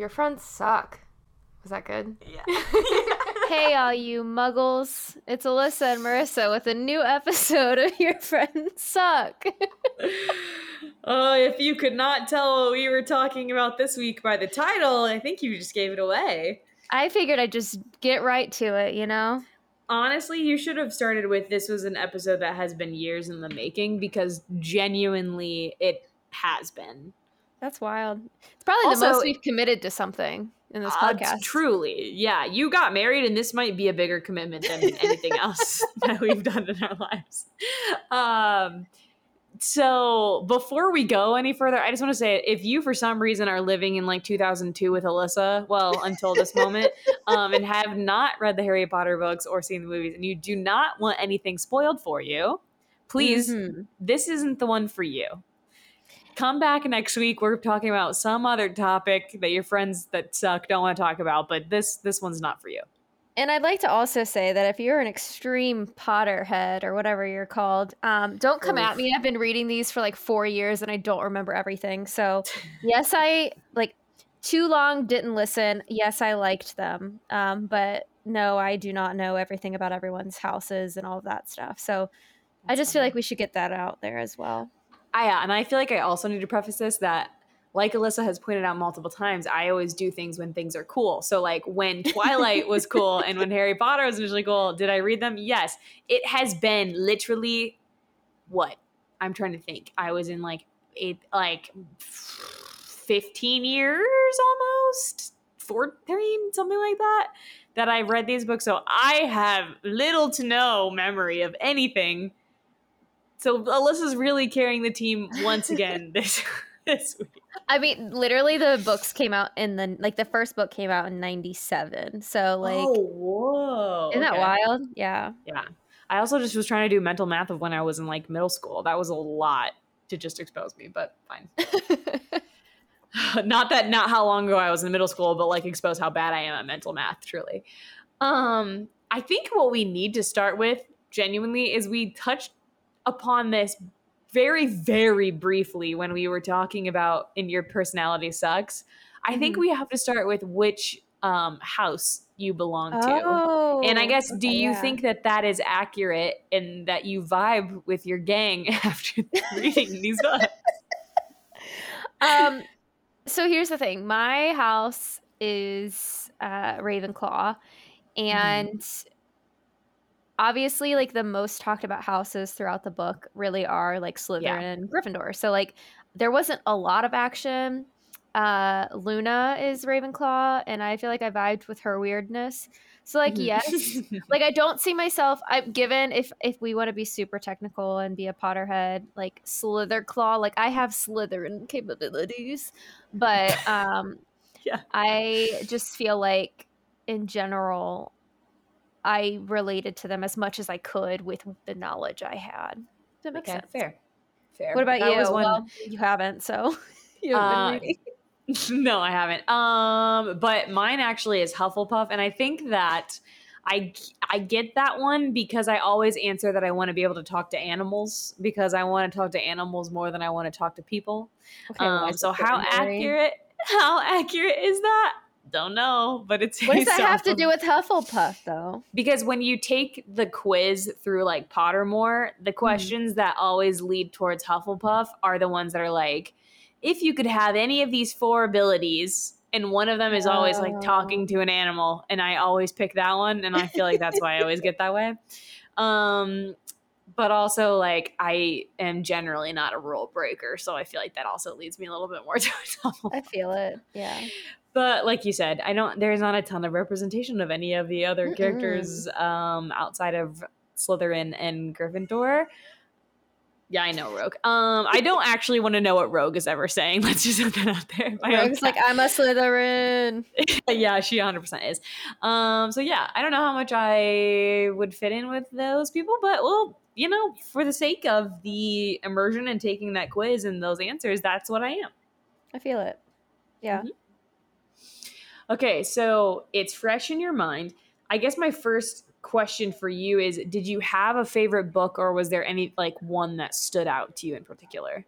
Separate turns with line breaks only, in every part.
Your friends suck. Was that good?
Yeah.
hey, all you muggles. It's Alyssa and Marissa with a new episode of Your Friends Suck.
oh, if you could not tell what we were talking about this week by the title, I think you just gave it away.
I figured I'd just get right to it, you know?
Honestly, you should have started with this was an episode that has been years in the making because genuinely it has been.
That's wild. It's probably also, the most we've committed to something in this uh, podcast.
Truly, yeah. You got married, and this might be a bigger commitment than anything else that we've done in our lives. Um, so before we go any further, I just want to say if you for some reason are living in like 2002 with Alyssa, well, until this moment, um, and have not read the Harry Potter books or seen the movies, and you do not want anything spoiled for you, please, mm-hmm. this isn't the one for you come back next week. We're talking about some other topic that your friends that suck don't want to talk about, but this this one's not for you.
And I'd like to also say that if you're an extreme Potterhead or whatever you're called, um, don't come Oof. at me. I've been reading these for like four years and I don't remember everything. So, yes, I like too long didn't listen. Yes, I liked them. Um, but no, I do not know everything about everyone's houses and all of that stuff. So, I just feel like we should get that out there as well.
I, uh, and I feel like I also need to preface this that like Alyssa has pointed out multiple times, I always do things when things are cool. So, like when Twilight was cool and when Harry Potter was initially cool, did I read them? Yes. It has been literally what? I'm trying to think. I was in like eight, like 15 years almost, 14, something like that, that I've read these books. So, I have little to no memory of anything so Alyssa's really carrying the team once again this this week.
I mean, literally, the books came out in the like the first book came out in '97. So like, oh
whoa,
isn't okay. that wild? Yeah,
yeah. I also just was trying to do mental math of when I was in like middle school. That was a lot to just expose me, but fine. not that not how long ago I was in middle school, but like expose how bad I am at mental math. Truly, um, I think what we need to start with genuinely is we touched upon this very, very briefly when we were talking about in your personality sucks. I think mm-hmm. we have to start with which um, house you belong to.
Oh,
and I guess, do you yeah. think that that is accurate and that you vibe with your gang after reading these books?
Um, so here's the thing my house is uh, Ravenclaw, mm-hmm. and mm obviously like the most talked about houses throughout the book really are like Slytherin yeah. and Gryffindor. So like there wasn't a lot of action. Uh Luna is Ravenclaw and I feel like I vibed with her weirdness. So like mm-hmm. yes, like I don't see myself I'm given if if we want to be super technical and be a Potterhead like Slytherclaw, like I have Slytherin capabilities, but um yeah. I just feel like in general I related to them as much as I could with the knowledge I had. Does that make okay, sense?
Fair. Fair.
What about that you? One... Well, you haven't, so you haven't
uh, No, I haven't. Um, but mine actually is Hufflepuff, and I think that I I get that one because I always answer that I want to be able to talk to animals because I want to talk to animals more than I want to talk to people. Okay, um, so how accurate? How accurate is that? Don't know, but it's.
What does that have to do with Hufflepuff, though?
Because when you take the quiz through like Pottermore, the hmm. questions mm. that always lead towards Hufflepuff are the ones that are like, if you could have any of these four abilities, and one of them is always like talking to an animal, and I always pick that one, and I feel like that's why I always get that way. Um, but also like I am generally not a rule breaker, so I feel like that also leads me a little bit more Hufflepuff.
I feel it, yeah.
But like you said, I don't. There's not a ton of representation of any of the other Mm-mm. characters um, outside of Slytherin and Gryffindor. Yeah, I know Rogue. Um, I don't actually want to know what Rogue is ever saying. Let's just put that out there.
My Rogue's like, I'm a Slytherin.
yeah, she 100% is. Um, so yeah, I don't know how much I would fit in with those people, but well, you know, for the sake of the immersion and taking that quiz and those answers, that's what I am.
I feel it. Yeah. Mm-hmm.
Okay, so it's fresh in your mind. I guess my first question for you is did you have a favorite book or was there any like one that stood out to you in particular?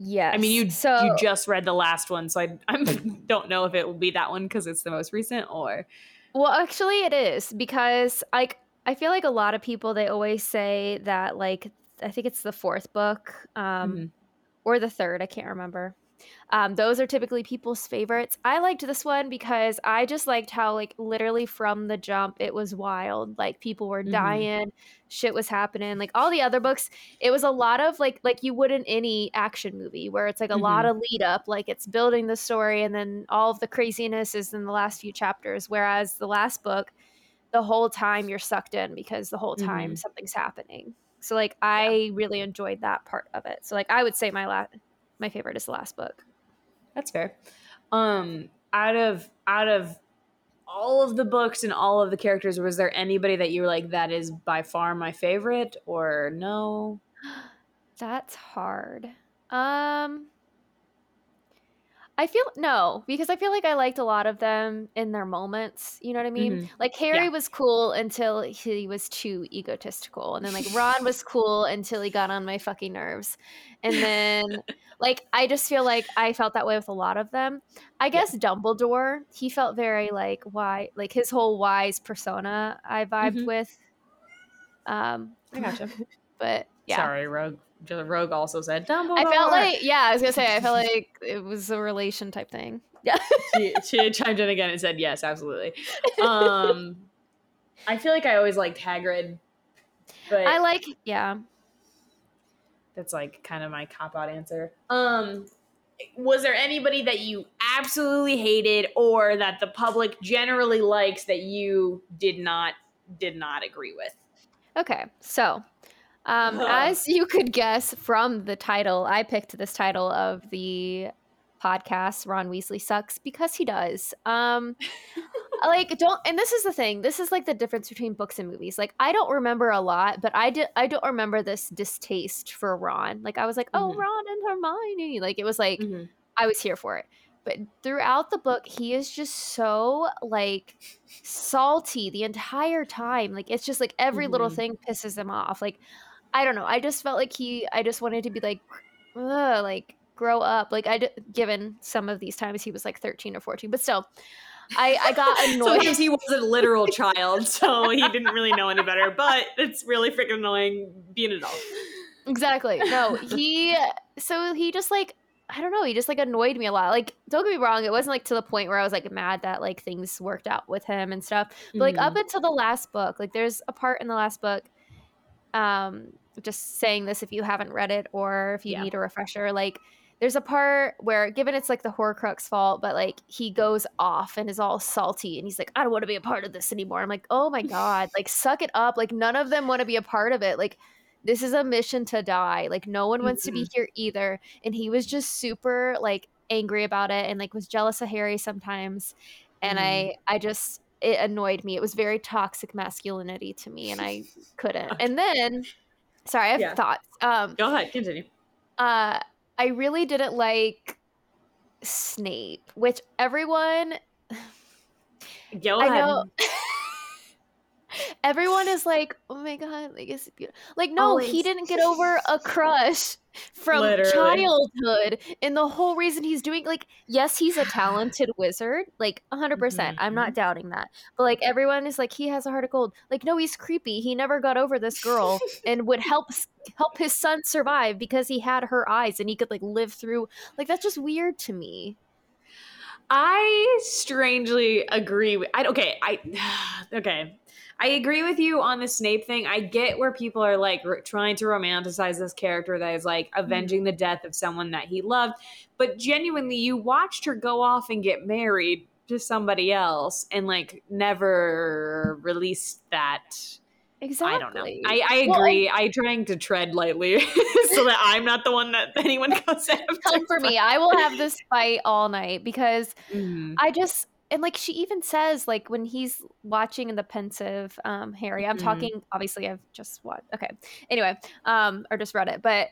Yes.
I mean, you
so
you just read the last one, so I I don't know if it will be that one because it's the most recent or.
Well, actually, it is because like I feel like a lot of people they always say that like I think it's the fourth book um,
Mhm.
or the third. I can't remember. Um, those are typically people's favorites. I liked this one because I just liked how like literally from the jump it was wild. Like people were
Mhm.
dying, shit was happening. Like all the other books, it was a lot of like like you would in any action movie where it's like a lot of lead up, like it's building the story, and then all of the craziness is in the last few chapters. Whereas the last book, the whole time you're sucked in because the whole time
Mhm.
something's happening. So like I really enjoyed that part of it. So like I would say my last my favorite is the last book.
That's fair. Um, out of out of all of the books and all of the characters, was there anybody that you were like, that is by far my favorite, or no?
That's hard. Um I feel no, because I feel like I liked a lot of them in their moments. You know what I mean?
Mhm.
Like Harry
Yeah.
was cool until he was too egotistical. And then like Ron was cool until he got on my fucking nerves. And then like I just feel like I felt that way with a lot of them. I guess Dumbledore, he felt very like why like his whole wise persona I vibed
Mhm.
with. Um
I gotcha.
but yeah.
Sorry, Rogue. Rogue also said Dumbledore.
I felt like, yeah, I was gonna say, I felt like it was a relation type thing. Yeah.
she, she chimed in again and said yes, absolutely. Um, I feel like I always liked Hagrid, but
I like, yeah.
that's like kind of my cop out answer. Um, was there anybody that you absolutely hated or that the public generally likes that you did not did not agree with?
Okay, so um, as you could guess from the title, I picked this title of the podcast. Ron Weasley sucks because he does. Um, like don't, and this is the thing. This is like the difference between books and movies. Like I don't remember a lot, but I did. I don't remember this distaste for Ron. Like I was like, oh,
Mhm.
Ron and Hermione. Like it was like I was here for it. But throughout the book, he is just so like salty the entire time. Like it's just like every little
Mhm.
thing pisses him off. Like I don't know. I just felt like he. I just wanted to be like, Ugh, like grow up. Like I, given some of these times he was like thirteen or fourteen, but still, I I got annoyed.
Sometimes he was a literal child, so he didn't really know any better. But it's really freaking annoying being an adult.
Exactly. No, he so he just like I don't know, he just like annoyed me a lot. Like don't get me wrong, it wasn't like to the point where I was like mad that like things worked out with him and stuff. But like up mm-hmm. until the last book, like there's a part in the last book um just saying this if you haven't read it or if you
Yeah.
need a refresher, like there's a part where given it's like the Horcrux fault, but like he goes off and is all salty and he's like, I don't want to be a part of this anymore. I'm like, oh my God, like suck it up. Like none of them want to be a part of it. Like this is a mission to die. Like no one wants to be here either. And he was just super like angry about it and like was jealous of Harry sometimes. And I I just it annoyed me. It was very toxic masculinity to me and I couldn't. And then sorry, I have
Yeah.
thoughts. Um
Go ahead, continue.
uh I really didn't like Snape, which everyone
Go
I
ahead.
know everyone is like, oh my god, like it's beautiful. Like, no,
Always.
he didn't get over a crush from
Literally.
childhood, and the whole reason he's doing like, yes, he's a talented wizard, like hundred percent. I'm not mm-hmm. doubting that, but like everyone is like, he has a heart of gold. Like, no, he's creepy. He never got over this girl, and would help help his son survive because he had her eyes and he could like live through. Like, that's just weird to me.
I strangely agree with I okay, I okay. I agree with you on the Snape thing. I get where people are like r- trying to romanticize this character that is like avenging the death of someone that he loved, but genuinely you watched her go off and get married to somebody else and like never released that.
Exactly.
I don't know. I, I
Well,
agree. I'm trying to tread lightly so that I'm not the one that anyone goes after.
come for me. I will have this fight all night because
Mhm.
I just and like she even says like when he's watching in the Pensieve um Harry. I'm
Mhm.
talking obviously I've just what okay. Anyway, um or just read it, but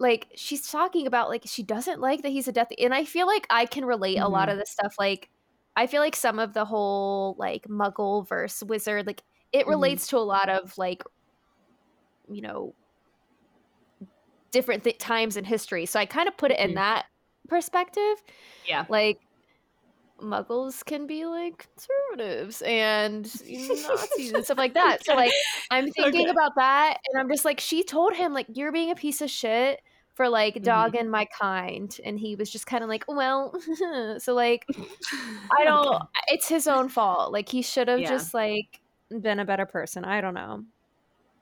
like she's talking about like she doesn't like that he's a death and I feel like I can relate a lot
Mhm.
of this stuff like I feel like some of the whole like muggle verse wizard like it
Mhm.
relates to a lot of like you know different th- times in history. So I kind of put it in
Mhm.
that perspective.
Yeah.
Like muggles can be like conservatives and Nazis and stuff like that. So like I'm thinking
Okay.
about that and I'm just like she told him like you're being a piece of shit for like
Mhm.
dogging my kind and he was just kind of like well so like I don't it's his own fault. Like he should have
Yeah.
just like been a better person. I don't know.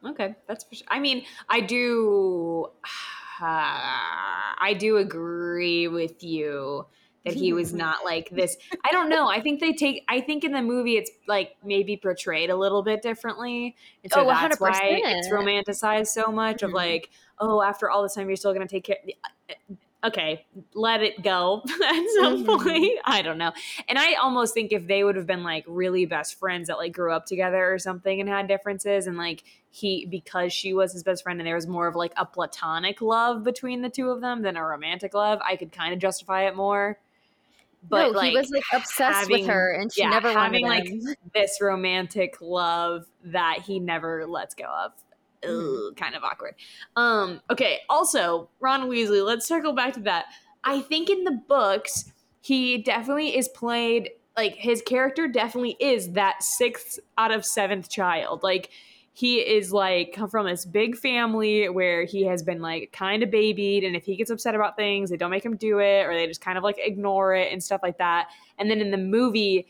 Okay, that's for sure. I mean, I do, I do agree with you that he was not like this. I don't know. I think they take. I think in the movie it's like maybe portrayed a little bit differently, and so
Oh,
that's why it's romanticized so much. Of
Mhm.
like, oh, after all this time, you're still gonna take care. Okay, let it go at some
Mhm.
point. I don't know. And I almost think if they would have been like really best friends that like grew up together or something and had differences and like he because she was his best friend and there was more of like a platonic love between the two of them than a romantic love, I could kind of justify it more. But
no,
like
he was like obsessed with her and she
yeah,
never
having
wanted
like this romantic love that he never lets go of.
Mhm.
Ugh, kind of awkward. Um, okay, also, Ron Weasley, let's circle back to that. I think in the books, he definitely is played like his character definitely is that sixth out of seventh child. Like he is like come from this big family where he has been like kind of babied and if he gets upset about things they don't make him do it or they just kind of like ignore it and stuff like that and then in the movie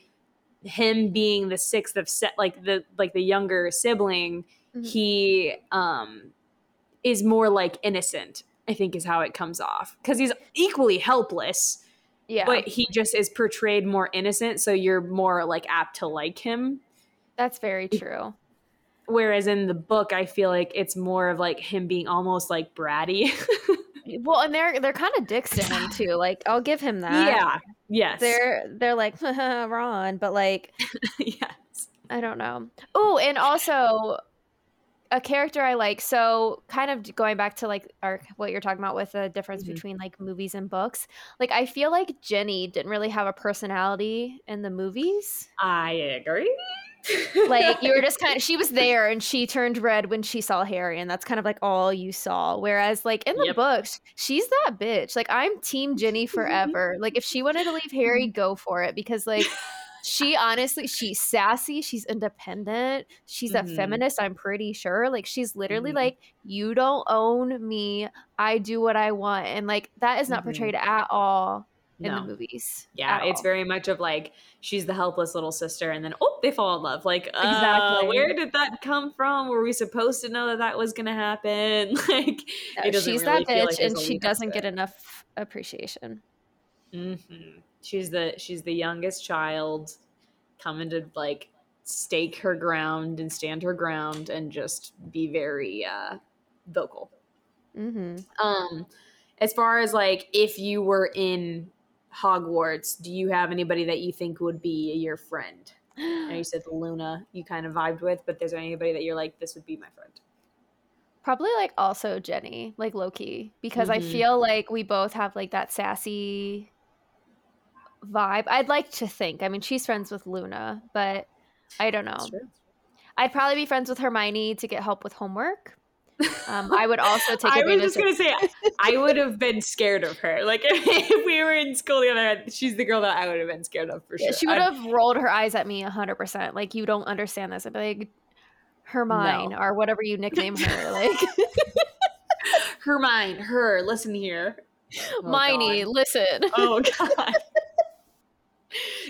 him being the sixth of set like the like the younger sibling
Mhm.
he um is more like innocent i think is how it comes off because he's equally helpless
Yeah.
but he just is portrayed more innocent so you're more like apt to like him
that's very true.
Whereas in the book i feel like it's more of like him being almost like bratty
Well, and they're they're kind of dicks to him too. Like I'll give him that.
yeah yes
They're they're like Ron, but like
yes
I don't know. Oh, and also a character I like. So kind of going back to like our what you're talking about with the difference
Mhm.
between like movies and books. Like I feel like Ginny didn't really have a personality in the movies.
i agree
Like you were just kind of she was there and she turned red when she saw Harry and that's kind of like all you saw. Whereas like in the
Yep.
books, she's that bitch. Like I'm team Ginny forever. like if she wanted to leave Harry, go for it because like she honestly she's sassy she's independent she's
Mhm.
a feminist i'm pretty sure like she's literally
Mhm.
like you don't own me i do what i want and like that is not portrayed at all in
no.
the movies
Yeah, it's
all.
very much of like she's the helpless little sister, and then oh, they fall in love. Like, uh,
Exactly.
where did that come from? Were we supposed to know that that was gonna happen? like,
No,
it
she's
really
that bitch
like
and she
to
doesn't get enough appreciation
hmm She's the she's the youngest child, coming to like stake her ground and stand her ground and just be very uh, vocal.
mm-hmm.
Um, as far as like if you were in Hogwarts, do you have anybody that you think would be your friend? I know you said Luna you kind of vibed with, but there's anybody that you're like, this would be my friend?
probably like also Ginny like loki because i
Mhm.
feel like we both have like that sassy vibe i'd like to think i mean she's friends with luna but i don't know. I'd probably be friends with Hermione to get help with homework. Um, I would also take
I was just gonna say I would have been scared of her. Like if we were in school together, she's the girl that I would have been scared of for sure.
Yeah, she would have rolled her eyes at me hundred percent. Like you don't understand this. I'd be like, Hermione
No.
or whatever you nickname her, like
Hermione, her, listen here. Oh,
Miney.
God.
Listen,
Oh god.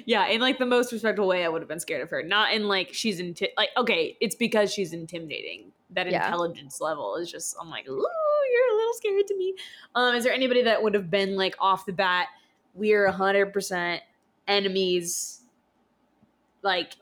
yeah, in like the most respectful way, I would have been scared of her. Not in like she's inti- like okay, it's because she's intimidating. That
Yeah.
intelligence level is just I'm like, ooh, you're a little scary to me. Um, is there anybody that would have been like off the bat? We're hundred percent enemies. Like,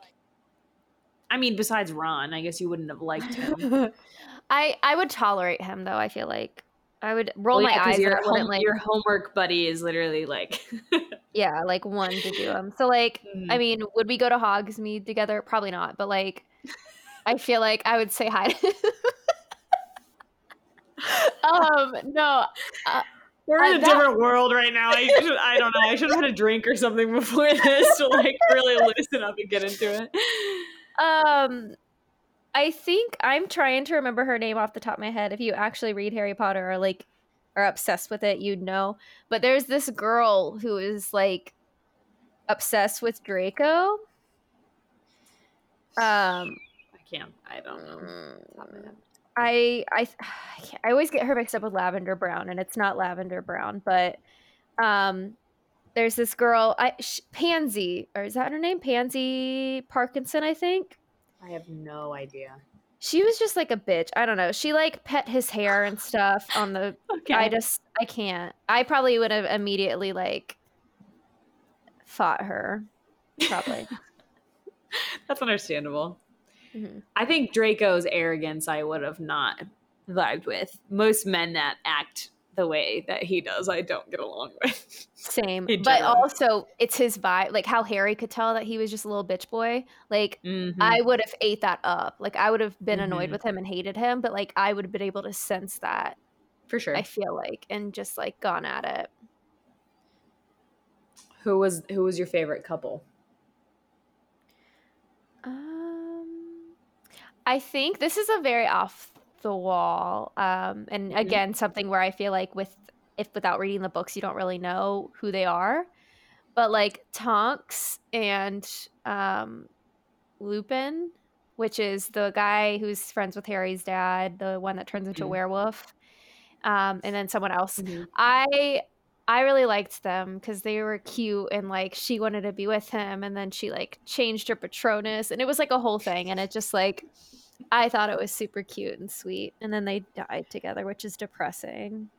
I mean, besides Ron, I guess you wouldn't have liked him.
I I would tolerate him though. I feel like I would roll
Well,
my
yeah, 'cause
eyes.
Your, home-
like
your homework buddy is literally like.
yeah, like one to do them. So like I mean, would we go to Hogsmeade together? Probably not. But like, I feel like I would say hi. to um, no,
We're
Uh,
in a
that-
different world right now. I should, I don't know. I should have had a drink or something before this to like really loosen up and get into it.
um, I think I'm trying to remember her name off the top of my head. If you actually read Harry Potter or like are obsessed with it, you'd know. But there's this girl who is like obsessed with Draco. Um,
can't. I don't know.
I I I, I always get her mixed up with Lavender Brown, and it's not Lavender Brown, but um, there's this girl, I sh- Pansy, or is that her name? Pansy Parkinson, I think.
I have no idea.
She was just like a bitch. I don't know. She like pet his hair and stuff on the.
Okay.
I just I can't. I probably would have immediately like fought her. Probably.
That's understandable.
Mhm.
I think Draco's arrogance I would have not vibed with. Most men that act the way that he does, I don't get along with.
Same. But also, it's his vibe. Like how Harry could tell that he was just a little bitch boy. Like
Mhm.
I would have ate that up. Like I would have been annoyed
Mhm.
with him and hated him, but like I would have been able to sense that.
For sure.
I feel like and just like gone at it.
who was who was your favorite couple?
I think this is a very off the wall, um, and
Mhm.
again something where I feel like with if without reading the books you don't really know who they are, but like Tonks and um, Lupin, which is the guy who's friends with Harry's dad, the one that turns into a
Mhm.
werewolf, um, and then someone else.
Mm-hmm.
I I really liked them because they were cute and like she wanted to be with him and then she like changed her Patronus and it was like a whole thing and it just like I thought it was super cute and sweet and then they died together which is depressing.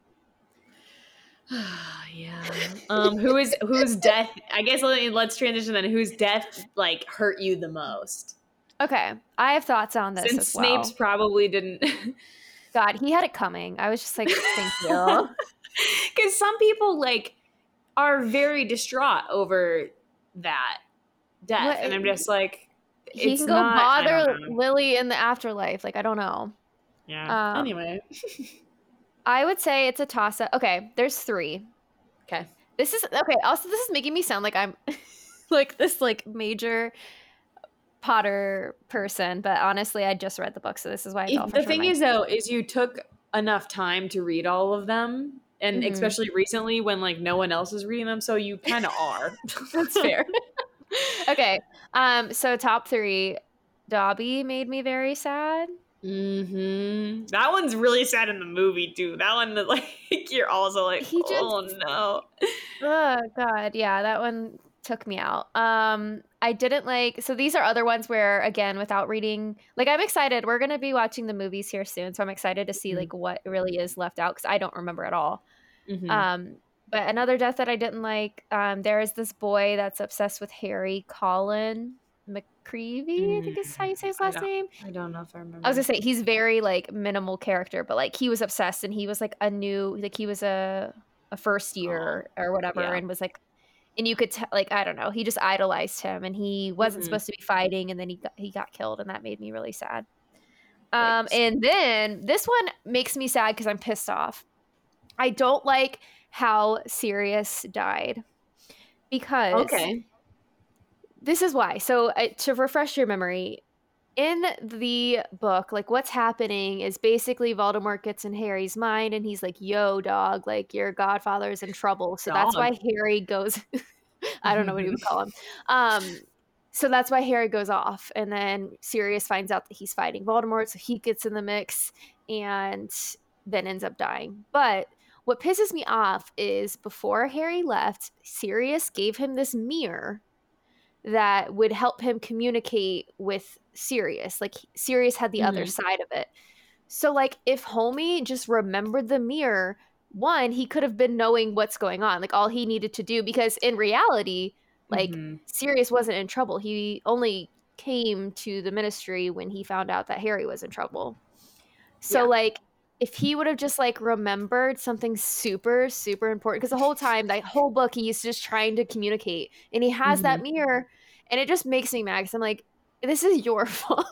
yeah. Um, who is whose death? I guess let, let's transition then. Whose death like hurt you the most?
Okay, I have thoughts on this
Since
as well.
Snape's probably didn't.
God, he had it coming. I was just like, thank you.
Because some people like are very distraught over that death,
What-
and I'm just like,
he
it's
can go
not-
bother. Lily in the afterlife. Like I don't know.
Yeah.
um,
anyway.
I would say it's a toss up. Okay, there's three.
Okay.
This is okay. Also, this is making me sound like I'm like this like major Potter person, but honestly, I just read the book, so this is why
If- the thing is though is you took enough time to read all of them and
Mhm.
especially recently when like no one else is reading them so you kind of are that's fair
okay. Um. So top three, Dobby made me very sad.
hmm that one's really sad in the movie too that one that like you're also like
He just-
oh no
Oh God, yeah, that one took me out. Um, I didn't like. So these are other ones where, again, without reading, like I'm excited. We're gonna be watching the movies here soon, so I'm excited to see
Mhm.
like what really is left out because I don't remember at all.
Mhm.
Um, but another death that I didn't like. Um, there is this boy that's obsessed with Harry, Colin McCreevy. I think is how you say his
Mm, I
last name.
i don't know if i remember
I was gonna say he's very like minimal character, but like he was obsessed and he was like a new like he was a a first year or whatever
yeah.
and was like and you could tell like I don't know, he just idolized him and he wasn't
Mhm.
supposed to be fighting and then he got he got killed and that made me really sad. Um and then this one makes me sad because I'm pissed off. I don't like how Sirius died. Because
okay
this is why. So uh, to refresh your memory, in the book, like what's happening is basically Voldemort gets in Harry's mind and he's like, "Yo, dog, like your godfather's in trouble." So that's why Harry goes. I don't know what he would call him. Um, so that's why Harry goes off, and then Sirius finds out that he's fighting Voldemort, so he gets in the mix and then ends up dying. But what pisses me off is before Harry left, Sirius gave him this mirror that would help him communicate with Sirius. Like Sirius had the other
Mhm.
side of it. So like if Homie just remembered the mirror, one, he could have been knowing what's going on. Like all he needed to do because in reality, like
Mhm.
Sirius wasn't in trouble. He only came to the ministry when he found out that Harry was in trouble. So
Yeah.
like if he would have just like remembered something super super important because the whole time that whole book he's just trying to communicate and he has that mm-hmm. mirror and it just makes me mad because I'm like this is your fault.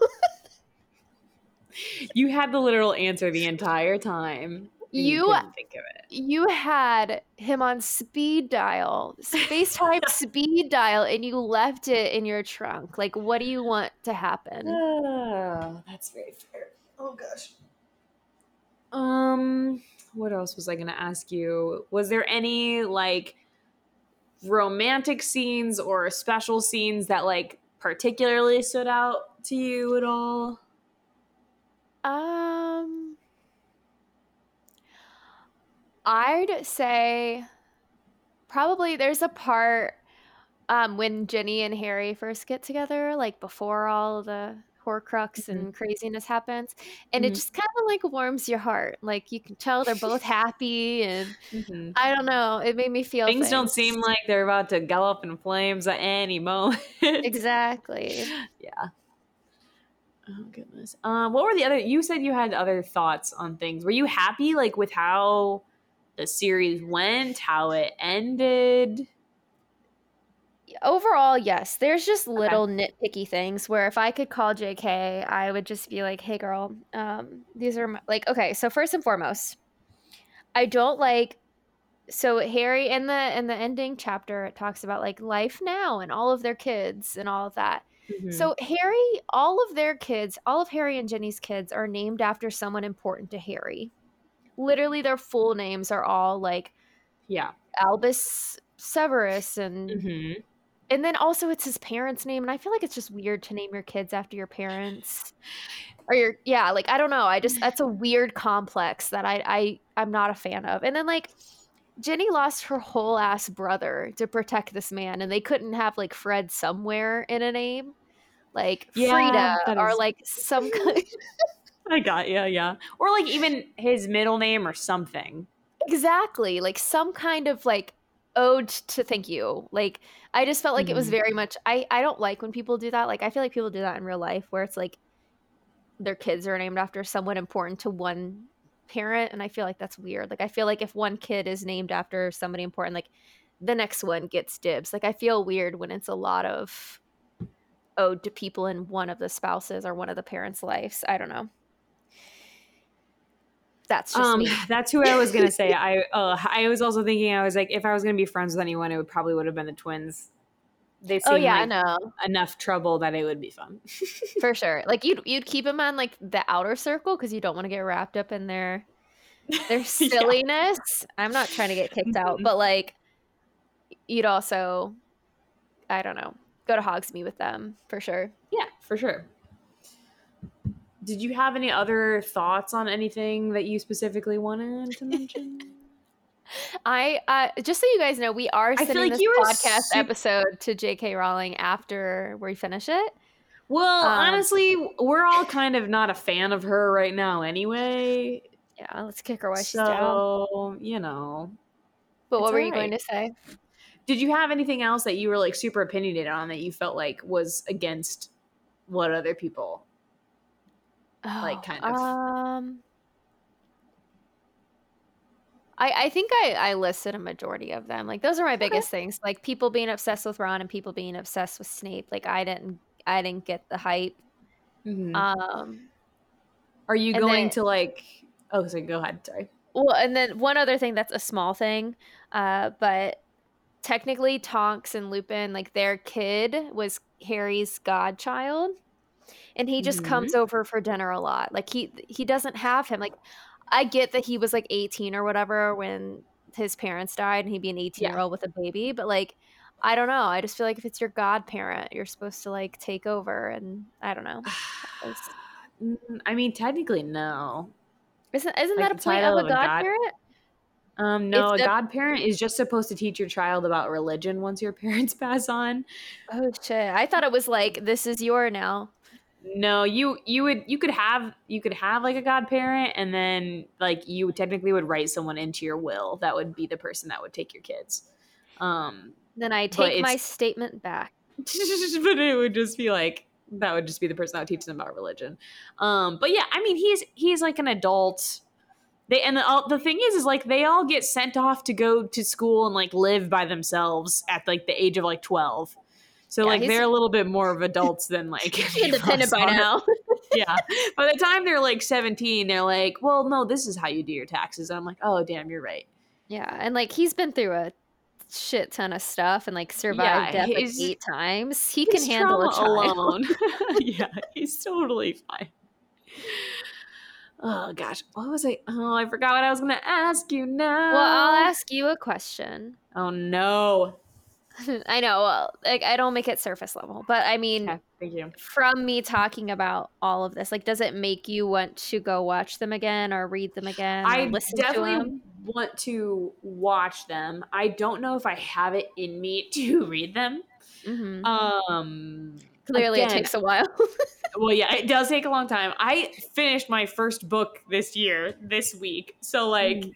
you had the literal answer the entire time and
You-
think of it
you had him on speed dial, space time speed dial, and you left it in your trunk. Like, what do you want to happen?
Oh, that's very fair. Oh gosh. Um, what else was I going to ask you? Was there any like romantic scenes or special scenes that like particularly stood out to you at all?
Um, I'd say probably there's a part um, when Ginny and Harry first get together, like before all the Horcrux
Mhm.
and craziness happens, and it
Mhm.
just kind of like warms your heart. Like you can tell they're both happy, and
Mhm.
I don't know, it made me feel
Things don't seem like they're about to go up in flames at any moment.
exactly.
yeah. Oh goodness. Um, what were the other? You said you had other thoughts on things. Were you happy like with how the series went, how it ended?
Overall, yes. There's just little nitpicky things where if I could call JK, I would just be like, "Hey, girl, um, these are my, like okay." So first and foremost, I don't like. So Harry in the in the ending chapter, it talks about like life now and all of their kids and all of that.
Mm-hmm.
So Harry, all of their kids, all of Harry and Ginny's kids are named after someone important to Harry. Literally, their full names are all like
yeah.
Albus Severus and
hmm
and then also it's his parents' name, and I feel like it's just weird to name your kids after your parents. Or your yeah, like I don't know. I just that's a weird complex that I I I'm not a fan of. And then like Ginny lost her whole ass brother to protect this man, and they couldn't have like Fred somewhere in a name, like
Yeah,
Frida or
is-
like some kind.
I got yeah, yeah. Or like even his middle name or something.
exactly like some kind of like ode to thank you like i just felt like it was
Mhm.
very much i i don't like when people do that like i feel like people do that in real life where it's like their kids are named after someone important to one parent and i feel like that's weird like i feel like if one kid is named after somebody important like the next one gets dibs like i feel weird when it's a lot of ode to people in one of the spouses or one of the parents lives i don't know that's just
Um,
me
that's who I was gonna say. I uh, I was also thinking I was like, if I was gonna be friends with anyone, it would probably would have been the twins. They seem
oh yeah i
like
know
enough trouble that it would be fun.
for sure. Like you'd you'd keep them on like the outer circle because you don't want to get wrapped up in their their
Yeah.
silliness. I'm not trying to get kicked out,
Mhm.
but like you'd also, I don't know, go to Hogsmeade with them for sure.
Yeah, for sure. Did you have any other thoughts on anything that you specifically wanted to mention?
I uh, just so you guys know, we are sending
like
this podcast
sup-
episode to J.K. Rowling after we finish it.
well,
Um,
honestly, we're all kind of not a fan of her right now, anyway.
Yeah, let's kick her while she's down.
So you know,
But what were you going to say?
did you have anything else that you were like super opinionated on that you felt like was against what other people? Like, kind of.
Um, I I think I I listed a majority of them. Like those are my biggest things. Like people being obsessed with Ron and people being obsessed with Snape. Like I didn't I didn't get the hype.
Mhm.
Um,
Are you going
then-
to like? Oh, so go ahead. Sorry.
well, and then one other thing that's a small thing, uh, but technically Tonks and Lupin, like their kid was Harry's godchild, and he just
Mhm.
comes over for dinner a lot. Like he he doesn't have him. Like I get that he was like 18 or whatever when his parents died, and he'd be an 18 year old with a baby, but like. I don't know. I just feel like if it's your godparent, you're supposed to like take over, and I don't know.
Mm, I mean, technically, no.
Isn't isn't
Like
that a point
of a god-
godparent?
Um, no, a
the-
godparent is just supposed to teach your child about religion once your parents pass on.
Oh shit! I thought it was like this is your now.
No, you you would you could have you could have like a godparent, and then like you technically would write someone into your will that would be the person that would take your kids. Um,
Then I take my statement back.
but it would just be like that would just be the person that would teach them about religion. Um, but yeah, I mean he's he's like an adult. They and the, all, the thing is, is like they all get sent off to go to school and like live by themselves at like the age of like twelve. So
Yeah,
like they're a little bit more of adults than like
Independent by now.
yeah. By the time they're like seventeen, they're like, well, no, this is how you do your taxes. And I'm like, oh damn, you're right.
yeah, and like he's been through a shit ton of stuff and like survived
Yeah,
death like eight times. He can handle child.
alone. yeah, he's totally fine. Oh gosh, what was I? Oh, I forgot what I was gonna ask you now.
Well, I'll ask you a question.
Oh no.
I know, well, like I don't make it surface level, but I mean,
you.
from me talking about all of this, like, does it make you want to go watch them again or read them again?
I
listen to
definitely
them?
want to watch them. I don't know if I have it in me to read them.
Mhm.
Um
Clearly,
again,
it takes a while.
well, yeah, it does take a long time. I finished my first book this year, this week. So like
Mm.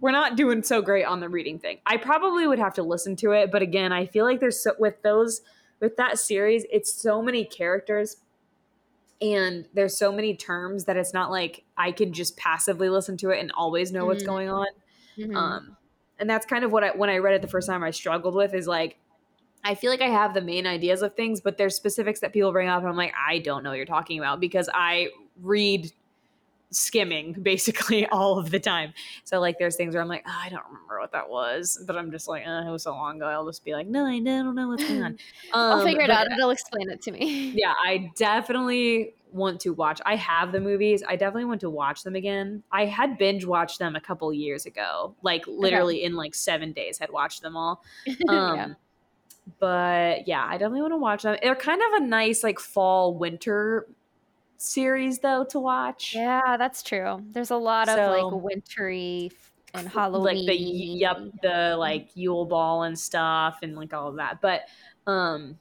We're not doing so great on the reading thing. I probably would have to listen to it, but again, I feel like there's so with those with that series, it's so many characters and there's so many terms that it's not like I can just passively listen to it and always know what's
Mhm.
going on.
Mhm.
Um, and that's kind of what I when I read it the first time I struggled with is like I feel like I have the main ideas of things, but there's specifics that people bring up, and I'm like, I don't know what you're talking about because I read skimming basically all of the time. So like, there's things where I'm like, oh, I don't remember what that was, but I'm just like, uh, it was so long ago. I'll just be like, no, I don't know what's going on.
I'll
Um,
figure it out. It'll explain it to me.
yeah, I definitely want to watch. I have the movies. I definitely want to watch them again. I had binge watched them a couple years ago, like literally in like seven days. Had watched them all. Um,
yeah.
But yeah, I definitely want to watch them. They're kind of a nice like fall winter series though to watch.
Yeah, that's true. There's a lot of like wintry and Halloween.
like the yep the like Yule Ball and stuff and like all of that. But um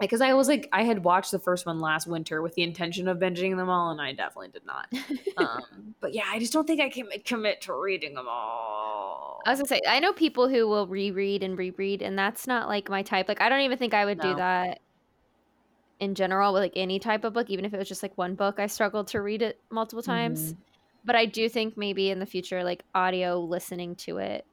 because I was like I had watched the first one last winter with the intention of binging them all and I definitely did not. Um but yeah, I just don't think I can commit to reading them all.
I was gonna say, I know people who will reread and reread, and that's not like my type. Like, I don't even think I would
No.
do that in general with like any type of book, even if it was just like one book. I struggled to read it multiple times,
Mhm.
but I do think maybe in the future, like audio listening to it,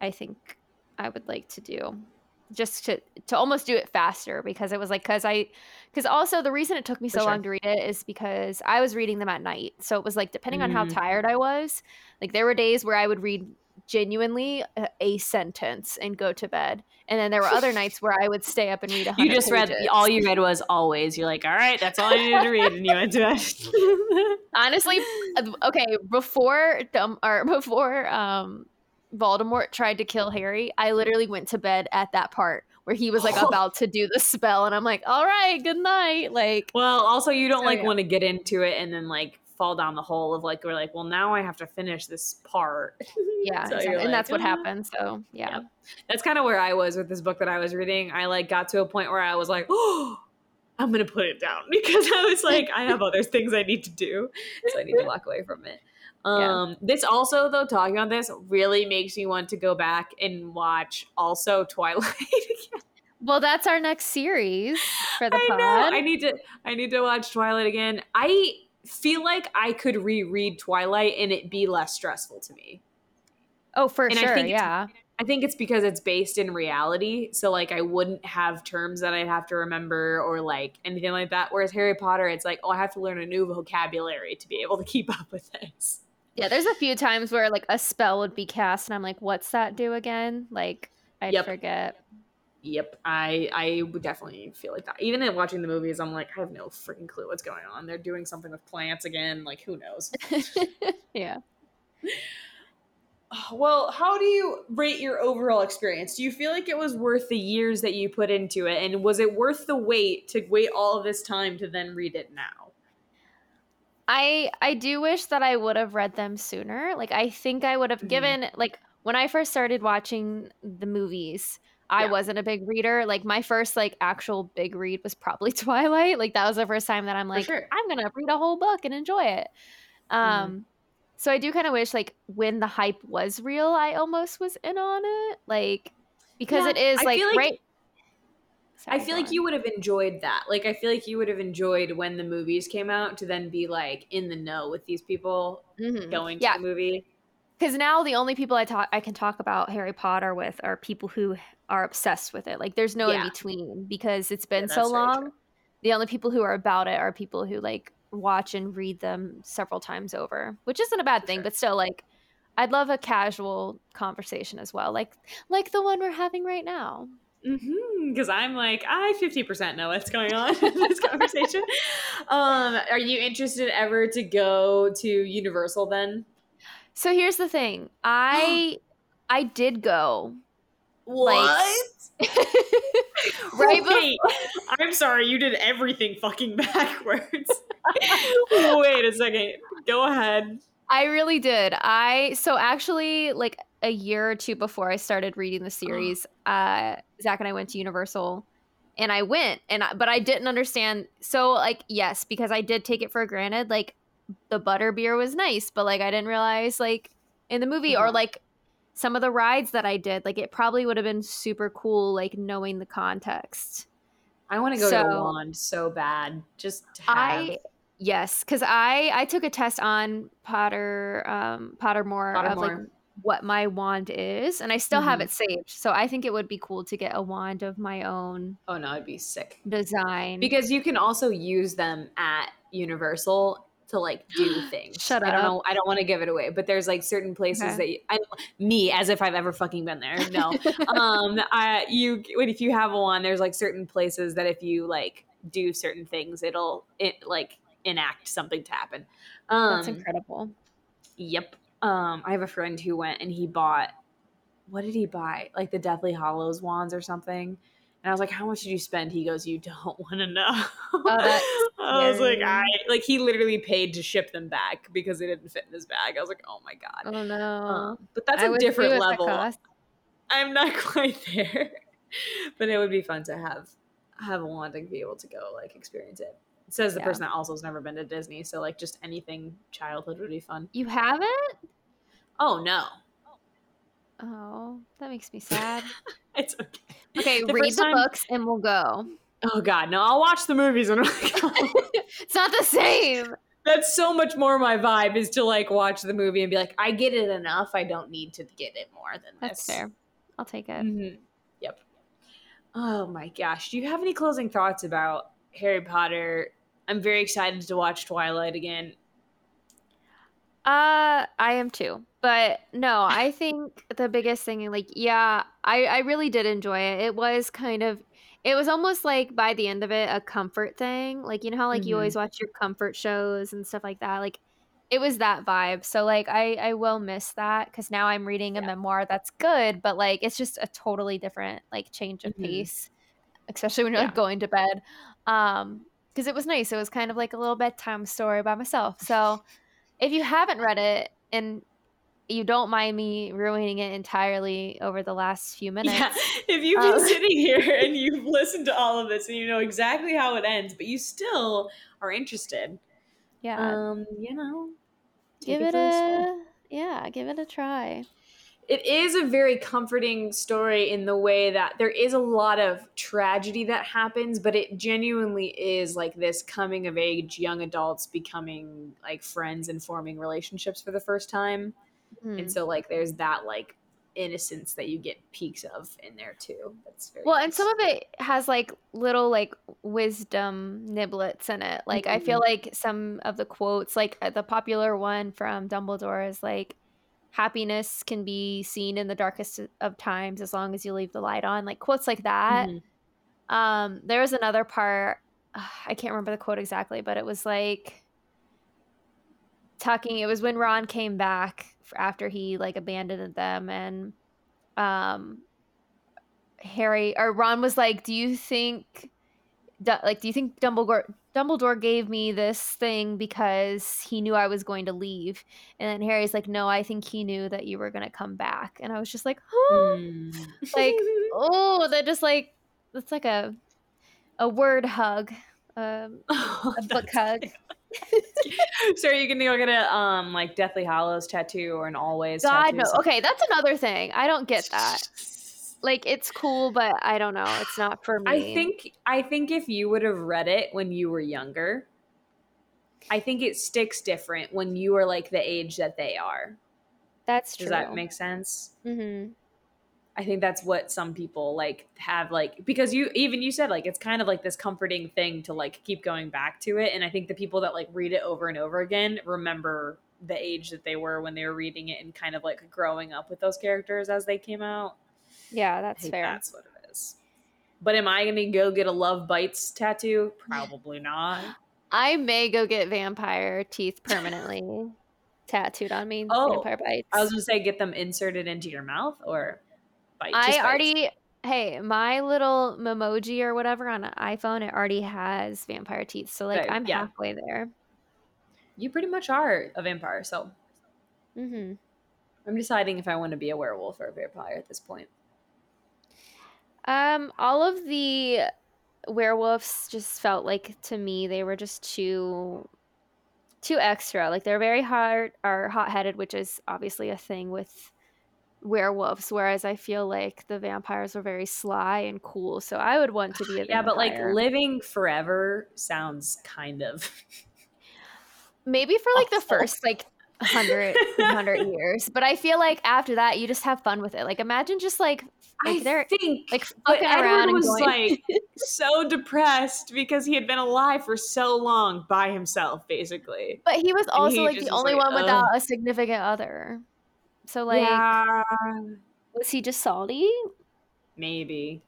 I think I would like to do just to to almost do it faster because it was like because I because also the reason it took me
For
so
sure.
long to read it is because I was reading them at night. So it was like depending on how
Mm.
tired I was, like there were days where I would read genuinely a, a sentence and go to bed. And then there were other nights where I would stay up and read
You just read all you read was always. You're like, all right, that's all I needed to read, and you went to bed.
Honestly, uh, okay, before Dum or before um Voldemort tried to kill Harry, I literally went to bed at that part where he was like about to do the spell and I'm like, "All right, good night." Like
Well, also you don't
So,
like
yeah.
want to get into it and then like fall down the hole of like we're like, well, now I have to finish this part.
yeah,
So
exactly.
you're
and that's what
"Ah."
happened. So, yeah.
Yeah. That's kind of where I was with this book that I was reading. I like got to a point where I was like, oh, I'm gonna put it down because I was like, I have other things I need to do, so I need to walk away from it.
Yeah.
Um, this also though talking about this really makes me want to go back and watch also Twilight. again.
Well, that's our next series for the
I
pod.
know. I need to. I need to watch Twilight again. I feel like I could reread Twilight and it be less stressful to me.
oh, for
and I
sure.
think
Yeah.
I think it's because it's based in reality. So like I wouldn't have terms that I'd have to remember or like anything like that. Whereas Harry Potter, it's like, oh, I have to learn a new vocabulary to be able to keep up with this.
Yeah, there's a few times where like a spell would be cast and I'm like, "What's that do again?" Like I'd
Yep.
forget.
Yep, I I would definitely feel like that. Even in watching the movies, I'm like, I have no freaking clue what's going on. They're doing something with plants again. Like, who knows?
yeah.
Well, how do you rate your overall experience? Do you feel like it was worth the years that you put into it? And was it worth the wait to wait all of this time to then read it now?
I I do wish that I would have read them sooner. Like I think I would have
Mhm.
given like when I first started watching the movies, I
Yeah.
wasn't a big reader. Like my first like actual big read was probably Twilight. Like that was the first time that I'm like
sure.
I'm going to read a whole book and enjoy it. Um so I do kind of wish like when the hype was real, I almost was in on it. Like because
Yeah,
it is like,
like-
right
I feel like
on.
you would have enjoyed that. Like, I feel like you would have enjoyed when the movies came out to then be like in the know with these people
Mhm.
going to
Yeah.
the movie.
Because now the only people I talk I can talk about Harry Potter with are people who are obsessed with it. Like there's no
Yeah.
in between because it's been
Yeah,
so long.
true.
The only people who are about it are people who like watch and read them several times over, which isn't a bad
For
thing,
sure.
but still like I'd love a casual conversation as well, like like the one we're having right now.
Because I'm like, I 50% know what's going on in this conversation. um, are you interested ever to go to Universal then?
So here's the thing. I I did go.
What?
right
Wait, I'm sorry, you did everything fucking backwards. Wait a second. Go ahead.
I really did. I so actually like a year or two before I started reading the series, uh, Zach and I went to Universal, and I went, and I, but I didn't understand. So like yes, because I did take it for granted. Like the butter beer was nice, but like I didn't realize like in the movie or
Uh-huh.
like some of the rides that I did, like it probably would have been super cool, like knowing the context.
I want to go to
So-
Wand so bad. Just to have.
I yes, because I I took a test on Potter um Pottermore, of like what my wand is, and I still have
Mhm.
it saved. So I think it would be cool to get a wand of my own
oh no, it'd be sick.
design.
Because you can also use them at Universal to like do things.
Shut up.
I don't know. I don't want to give it away, but there's like certain places
Okay.
that you, I, don't me as if I've ever fucking been there. No, um, I you when if you have one, there's like certain places that if you like do certain things, it'll it like enact something to happen. Um,
That's incredible.
Yep. Um, I have a friend who went and he bought what did he buy? Like the Deathly Hallows wands or something. And I was like, "How much did you spend?" He goes, "You don't want to know."
that's
I was like, "I like." He literally paid to ship them back because they didn't fit in his bag. I was like, "Oh my god!"
Oh no.
Um, but that's
I
a different level. I'm not quite there, but it would be fun to have have a wand and be able to go like experience it. It says the
Yeah.
person that also has never been to Disney, so like just anything childhood would be fun.
You haven't?
Oh no,
Oh, that makes me sad.
it's okay.
Okay,
The
read the
time-
books and we'll go.
Oh god, no! I'll watch the movies and I go.
It's not the same.
That's so much more my vibe is to like watch the movie and be like, I get it enough. I don't need to get it more than
That's
this.
fair. I'll take it.
Mhm. Yep. Oh my gosh. Do you have any closing thoughts about Harry Potter? I'm very excited to watch Twilight again.
Uh, I am too. But no, I think the biggest thing, like, yeah, I, I really did enjoy it. It was kind of, it was almost like by the end of it, a comfort thing. Like, you know how, like, you
Mhm.
always watch your comfort shows and stuff like that? Like, it was that vibe. So, like, I, I will miss that because now I'm reading a
Yeah.
memoir that's good, but, like, it's just a totally different, like, change of
Mhm.
pace, especially when you're, like, going to bed. Um, because it was nice. It was kind of like a little bedtime story by myself. So, if you haven't read it and you don't mind me ruining it entirely over the last few minutes,
Yeah. If you've been
Um,
sitting here and you've listened to all of this and you know exactly how it ends, but you still are interested,
yeah,
um, you know,
give it
for a
a yeah, give it a try.
It is a very comforting story in the way that there is a lot of tragedy that happens, but it genuinely is like this coming of age young adults becoming like friends and forming relationships for the first time.
Hmm.
And so like there's that like innocence that you get peaks of in there too. That's very
Well, and some of it has like little like wisdom niblets in it. Like I feel like some of the quotes, like uh, the popular one from Dumbledore is like happiness can be seen in the darkest of times as long as you leave the light on. Like quotes like that.
Mhm.
Um, there was another part. I can't remember the quote exactly, but it was like talking. It was when Ron came back after he like abandoned them, and um, Harry or Ron was like, "Do you think, Like, do you think Dumbledore Dumbledore gave me this thing because he knew I was going to leave?" And then Harry's like, "No, I think he knew that you were going to come back." And I was just like, "Huh."
Mm.
Like, oh, that just like that's like a a word hug, um,
Oh,
a book hug.
so are you gonna go get a um like Deathly Hallows tattoo or an always
God
tattoo?
no. Okay, that's another thing. I don't get that. Like, it's cool, but I don't know. It's not for me.
I think I think if you would have read it when you were younger, I think it sticks different when you are like the age that they are.
that's true.
Does that make sense?
hmm
I think that's what some people like have like because you even you said like it's kind of like this comforting thing to like keep going back to it and I think the people that like read it over and over again remember the age that they were when they were reading it and kind of like growing up with those characters as they came out.
Yeah,
I
that's
think
fair.
that's what it is. But am I gonna go get a love bites tattoo? Probably not.
I may go get vampire teeth permanently tattooed on me.
Oh,
vampire bites.
I was gonna say get them inserted into your mouth or bite.
I
bites.
already hey, my little Memoji or whatever on an iPhone, it already has vampire teeth. So like I'm
yeah.
halfway there.
You pretty much are a vampire, so
hmm
I'm deciding if I want to be a werewolf or a vampire at this point.
Um, all of the werewolves just felt like to me they were just too too extra. Like they're very hard or hot headed, which is obviously a thing with werewolves. Whereas I feel like the vampires were very sly and cool. So I would want to be a vampire.
Yeah, but like living forever sounds kind of
maybe for like the first like 100 100 years but i feel like after that you just have fun with it like imagine just like like
I
they're
think
like fucking
Edward
around and going
like so depressed because he had been alive for so long by himself, basically.
but he was also
he
like the only
like,
one
"Ugh."
without a significant other so like
yeah,
was he just salty
maybe.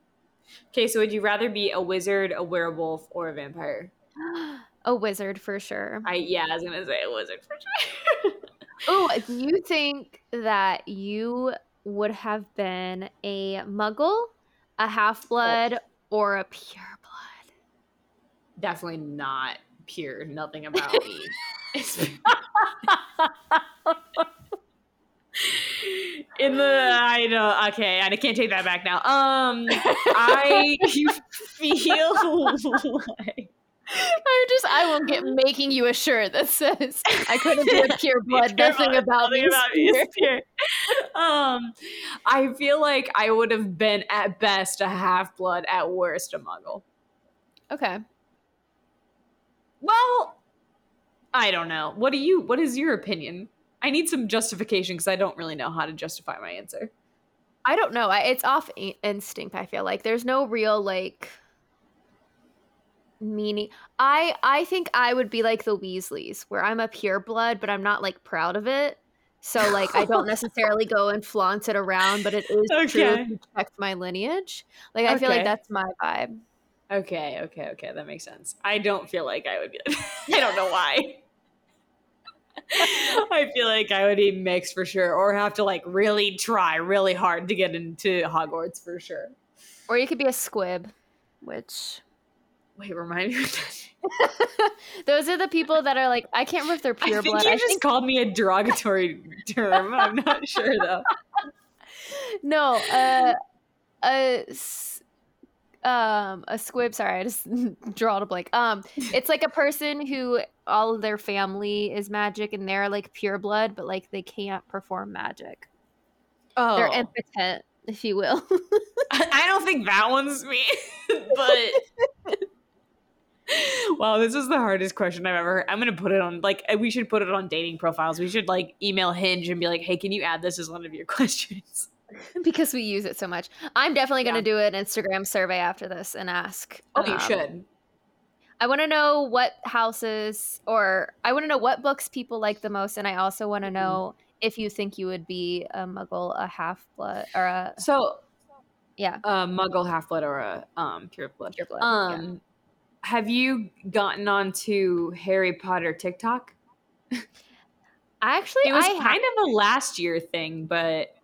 Okay, so would you rather be a wizard, a werewolf, or a vampire?
a wizard for sure
I yeah, I was gonna say a wizard for sure.
oh do you think that you would have been a muggle a half-blood or a pure blood
Definitely not pure. Nothing about me. In the I know okay, I can't take that back now. Um, I feel like
I just I will get making you a shirt that says I couldn't be a pure blood. Nothing about me
nothing
is
about me is
pure.
pure. Um, I feel like I would have been at best a half blood, at worst a muggle.
Okay.
Well, I don't know. What do you? What is your opinion? I need some justification because I don't really know how to justify my answer.
I don't know. I, it's off instinct. I feel like there's no real like meaning. I I think I would be like the Weasleys, where I'm a pure blood, but I'm not like proud of it. So like I don't necessarily go and flaunt it around, but it is true
Okay.
to protect my lineage. Like I feel like that's my vibe.
Okay, okay, okay. That makes sense. I don't feel like I would be. I don't know why. I feel like I would be mixed for sure, or have to like really try really hard to get into Hogwarts for sure.
Or you could be a squib, which
Wait, remind me.
Those are the people that are like I can't remember if they're pure I
think
blood.
you
I
just
think
called me a derogatory term. I'm not sure though.
no, uh, a um a squib. Sorry, I just draw a blank. Um, it's like a person who all of their family is magic and they're like pure blood, but like they can't perform magic.
Oh,
They're impotent, if you will.
I don't think that one's me, but wow, this is the hardest question I've ever. heard. I'm gonna put it on like we should put it on dating profiles. We should like email Hinge and be like, "Hey, can you add this as one of your questions?"
because we use it so much. I'm definitely going to
Yeah.
do an Instagram survey after this and ask.
Oh, you
um,
should.
I want to know what houses or I want to know what books people like the most, and I also want to
Mhm.
know if you think you would be a Muggle, a half blood, or a
So,
yeah,
a Muggle half blood or a um pure blood.
pure blood. yeah.
Have you gotten onto Harry Potter TikTok?
I actually,
It was
I ha-
kind of a last year thing, but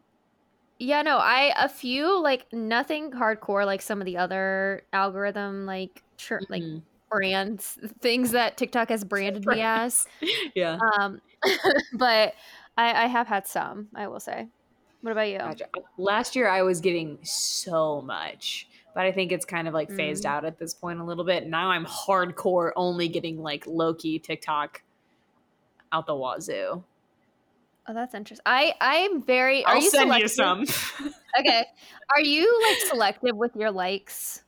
yeah, no, I a few like nothing hardcore like some of the other algorithm like tr- like brands things that TikTok has branded me as.
yeah.
Um, but I, I have had some. I will say. What about you?
Last year I was getting so much, but I think it's kind of like phased
Mm.
out at this point a little bit. Now I'm hardcore only getting like Loki TikTok out the wazoo.
Oh, that's interesting. I I'm very. Are
I'll
you
send you some.
okay. Are you like selective with your likes?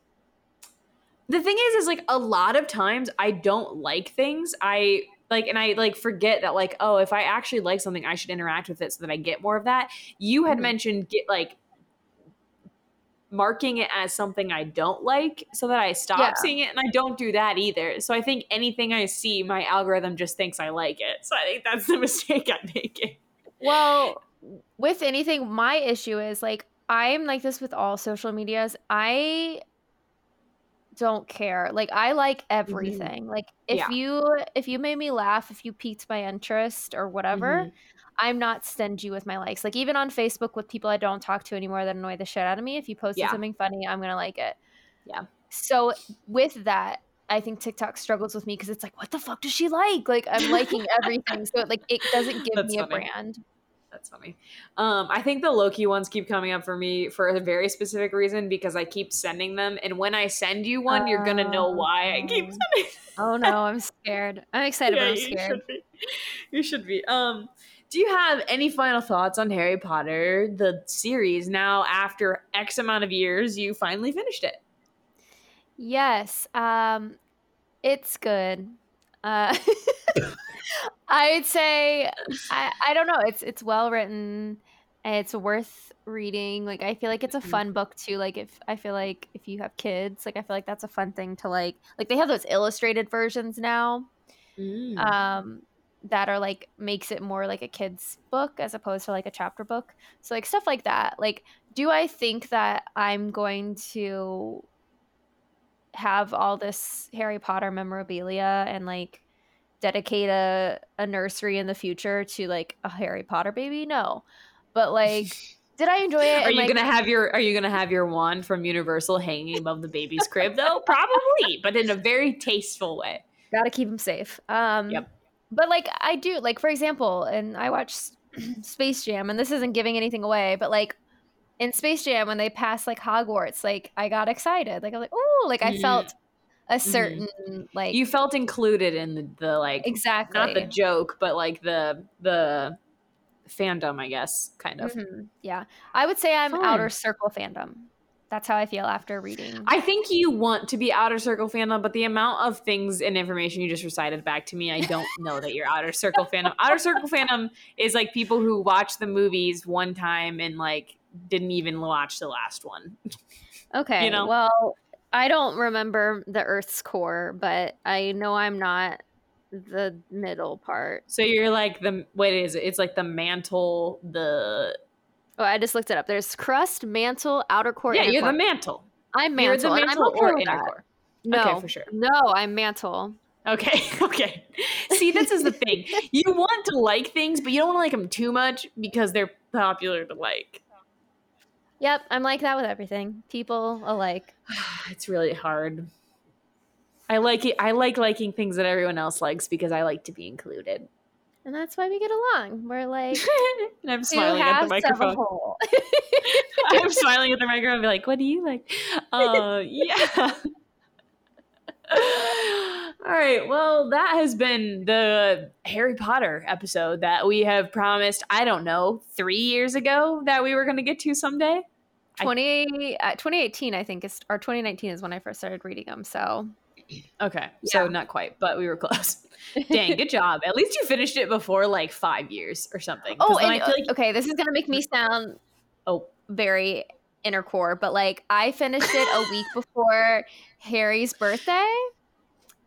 the thing is is like a lot of times I don't like things. I like and I like forget that like oh if I actually like something I should interact with it so that I get more of that. You had
Mhm.
mentioned get like marking it as something I don't like so that I stop
Yeah.
seeing it and I don't do that either. So I think anything I see my algorithm just thinks I like it. So I think that's the mistake I'm making.
Well, with anything, my issue is like I'm like this with all social medias. I don't care. Like I like everything. Like if
Yeah.
you if you made me laugh, if you piqued my interest or whatever,
Mhm.
I'm not stingy with my likes. Like even on Facebook with people I don't talk to anymore that annoy the shit out of me, if you posted
Yeah.
something funny, I'm gonna like it.
Yeah.
So with that, I think TikTok struggles with me because it's like, what the fuck does she like? Like I'm liking everything, so it, like it doesn't give
That's
me a brand.
That's funny. Um, I think the Loki ones keep coming up for me for a very specific reason because I keep sending them, and when I send you one, you're gonna know why I keep
Oh.
sending.
Oh no, I'm scared. I'm excited, but I'm
you should be. You should be. Um, do you have any final thoughts on Harry Potter, the series? Now, after X amount of years, you finally finished it.
Yes, um, it's good. Uh, I'd say I, I don't know. It's it's well written. It's worth reading. Like I feel like it's a
Mhm.
fun book too. Like if I feel like if you have kids, like I feel like that's a fun thing to like. Like they have those illustrated versions now.
Mm.
um that are like makes it more like a kid's book as opposed to like a chapter book so like stuff like that like do i think that i'm going to have all this harry potter memorabilia and like dedicate a, a nursery in the future to like a harry potter baby no but like did i enjoy it
Are
And,
you
like,
gonna have your Are you gonna have your wand from Universal hanging above the baby's crib though? Probably, but in a very tasteful way.
gotta keep them safe um
Yep.
But like i do like for example and i watch space jam and this isn't giving anything away but like in space jam when they pass like hogwarts like i got excited like i was like oh like i
Mhm.
felt a
Mhm.
certain like
You felt included in the, the like
exactly
not the joke, but like the the fandom, I guess, kind of.
Mhm. yeah i would say i'm
Fun.
outer circle fandom that's how i feel after reading
I think you want to be outer circle fandom, but the amount of things and information you just recited back to me, I don't know that you're outer circle fandom. Outer circle fandom is like people who watch the movies one time and like didn't even watch the last one.
okay You
know?
well i don't remember the earth's core but i know i'm not the middle part
So you're like the what is it? It's like the mantle, the
Oh, I just looked it up. There's crust, mantle, outer core.
yeah,
inner
you're
core.
the mantle.
I'm mantle. You're the
mantle
okay
or inner core.
No,
Okay, for sure.
No, I'm mantle.
Okay, okay. See, this is the thing. You want to like things, but you don't want to like them too much because they're popular to like.
Yep, I'm like that with everything. People alike.
it's really hard. I like it. I like liking things that everyone else likes because I like to be included.
And that's why we get along. We're like
and I'm smiling at the
halves of a
microphone. I'm smiling at the microphone. and Be like, what do you like? Uh, yeah. All right. Well, that has been the Harry Potter episode that we have promised. I don't know, three years ago that we were going to get to someday. I-
20, uh, 2018, I think, is or 2019 is when I first started reading them. So
Okay. So not quite, but we were close. Dang, good job. At least you finished it before like five years or something.
Oh, and
I feel like
okay, this is gonna make me sound
Oh.
very inner core, but like I finished it a week before Harry's birthday.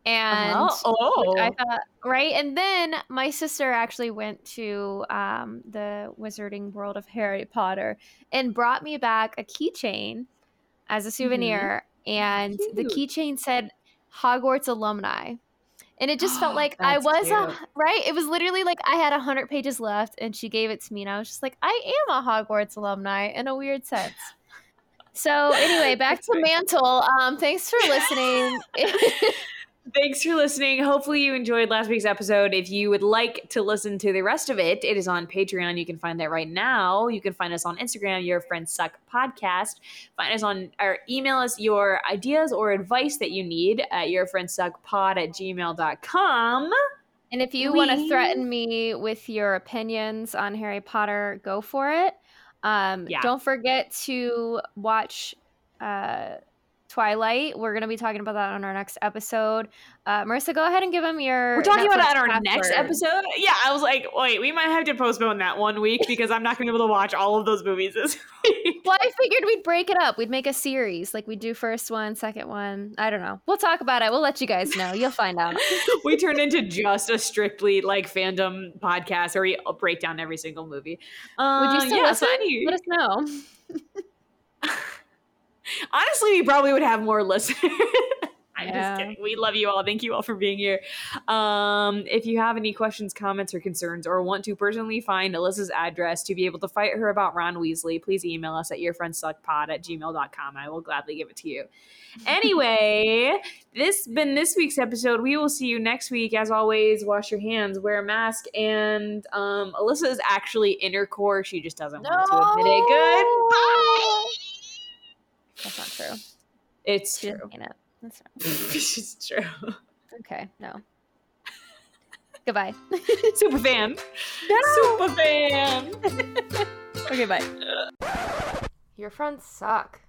And
Uh-huh. oh,
I thought right, and then my sister actually went to um, the Wizarding World of Harry Potter and brought me back a keychain as a souvenir, and the keychain said Hogwarts alumni, and it just felt like I was a, right. It was literally like I had a hundred pages left, and she gave it to me, and I was just like, I am a Hogwarts alumni in a weird sense. So anyway, back
That's
to
great.
Mantle. Um, thanks for listening.
Thanks for listening. Hopefully, you enjoyed last week's episode. If you would like to listen to the rest of it, it is on Patreon. You can find that right now. You can find us on Instagram, Your Friends Suck Podcast. Find us on, or email us your ideas or advice that you need at yourfriendssuckpod at gmail.com.
And if you want to threaten me with your opinions on Harry Potter, go for it. Um,
Yeah.
Don't forget to watch uh, Twilight. We're going to be talking about that on our next episode. Uh, Marissa, go ahead and give them your.
We're talking about
Netflix
it on our next episode. Yeah, I was like, wait, we might have to postpone that one week because I'm not going to be able to watch all of those movies this week.
Well, I figured we'd break it up. We'd make a series. Like we do first one, second one. I don't know. We'll talk about it. We'll let you guys know. You'll find out.
we turned into just a strictly like fandom podcast where we break down every single movie. Uh,
Would you still
yeah, so
listen? Let us know.
Honestly, we probably would have more listeners. I'm
Yeah.
just kidding. We love you all. Thank you all for being here. Um, if you have any questions, comments, or concerns, or want to personally find Alyssa's address to be able to fight her about Ron Weasley, please email us at yourfriendssuckpod at gmail.com. I will gladly give it to you. Anyway, this been this week's episode. We will see you next week. As always, wash your hands, wear a mask, and um, Alyssa is actually in her core. She just doesn't want to admit it. Goodbye.
That's not true.
It's
She
true.
mean it. That's not.
it's true.
Okay, no. Goodbye.
Super fan. Super fan.
okay, bye.
Your friends suck.